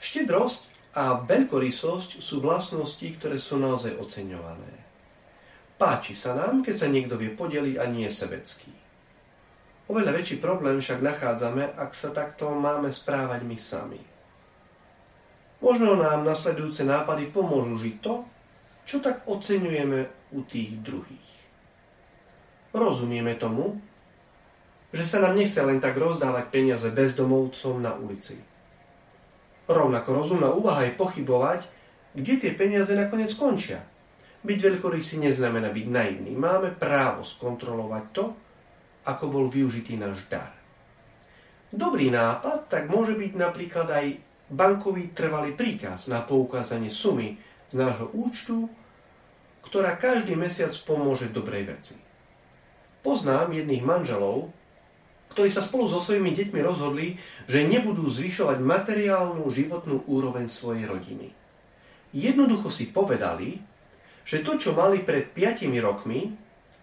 Štedrosť a veľkorysosť sú vlastnosti, ktoré sú naozaj oceňované. Páči sa nám, keď sa niekto vie podeliť a nie je sebecký. Oveľa väčší problém však nachádzame, ak sa takto máme správať my sami. Možno nám nasledujúce nápady pomôžu žiť to, čo tak oceňujeme u tých druhých. Rozumieme tomu, že sa nám nechce len tak rozdávať peniaze bezdomovcom na ulici. Rovnako rozumná úvaha je pochybovať, kde tie peniaze nakoniec skončia. Byť veľkorysý neznamená byť naivný. Máme právo skontrolovať to, ako bol využitý náš dar. Dobrý nápad tak môže byť napríklad aj bankový trvalý príkaz na poukázanie sumy z nášho účtu, ktorá každý mesiac pomôže dobrej veci. Poznám jedných manželov, ktorí sa spolu so svojimi deťmi rozhodli, že nebudú zvyšovať materiálnu životnú úroveň svojej rodiny. Jednoducho si povedali, že to, čo mali pred 5 rokmi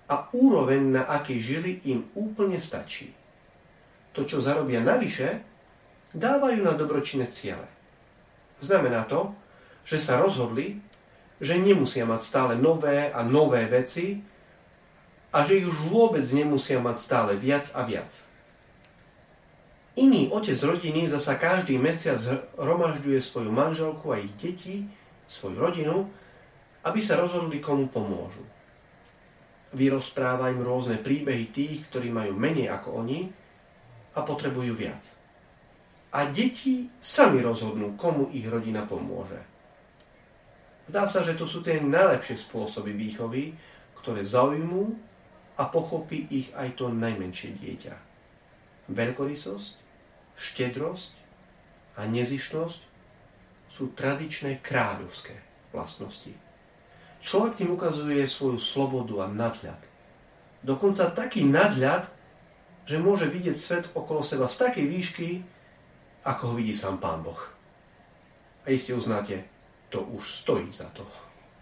a úroveň, na akej žili, im úplne stačí. To, čo zarobia navyše, dávajú na dobročinné ciele. Znamená to, že sa rozhodli, že nemusia mať stále nové a nové veci a že ich už vôbec nemusia mať stále viac a viac. Iný otec rodiny zasa každý mesiac hromažďuje svoju manželku a ich deti, svoju rodinu, aby sa rozhodli, komu pomôžu. Vyrozpráva im rôzne príbehy tých, ktorí majú menej ako oni a potrebujú viac. A deti sami rozhodnú, komu ich rodina pomôže. Zdá sa, že to sú tie najlepšie spôsoby výchovy, ktoré zaujmú a pochopí ich aj to najmenšie dieťa. Veľkorysosť, štedrosť a nezišnosť sú tradičné kráľovské vlastnosti. Človek tým ukazuje svoju slobodu a nadľad. Dokonca taký nadľad, že môže vidieť svet okolo seba z takej výšky, ako ho vidí sám Pán Boh. A iste uznáte, to už stojí za to.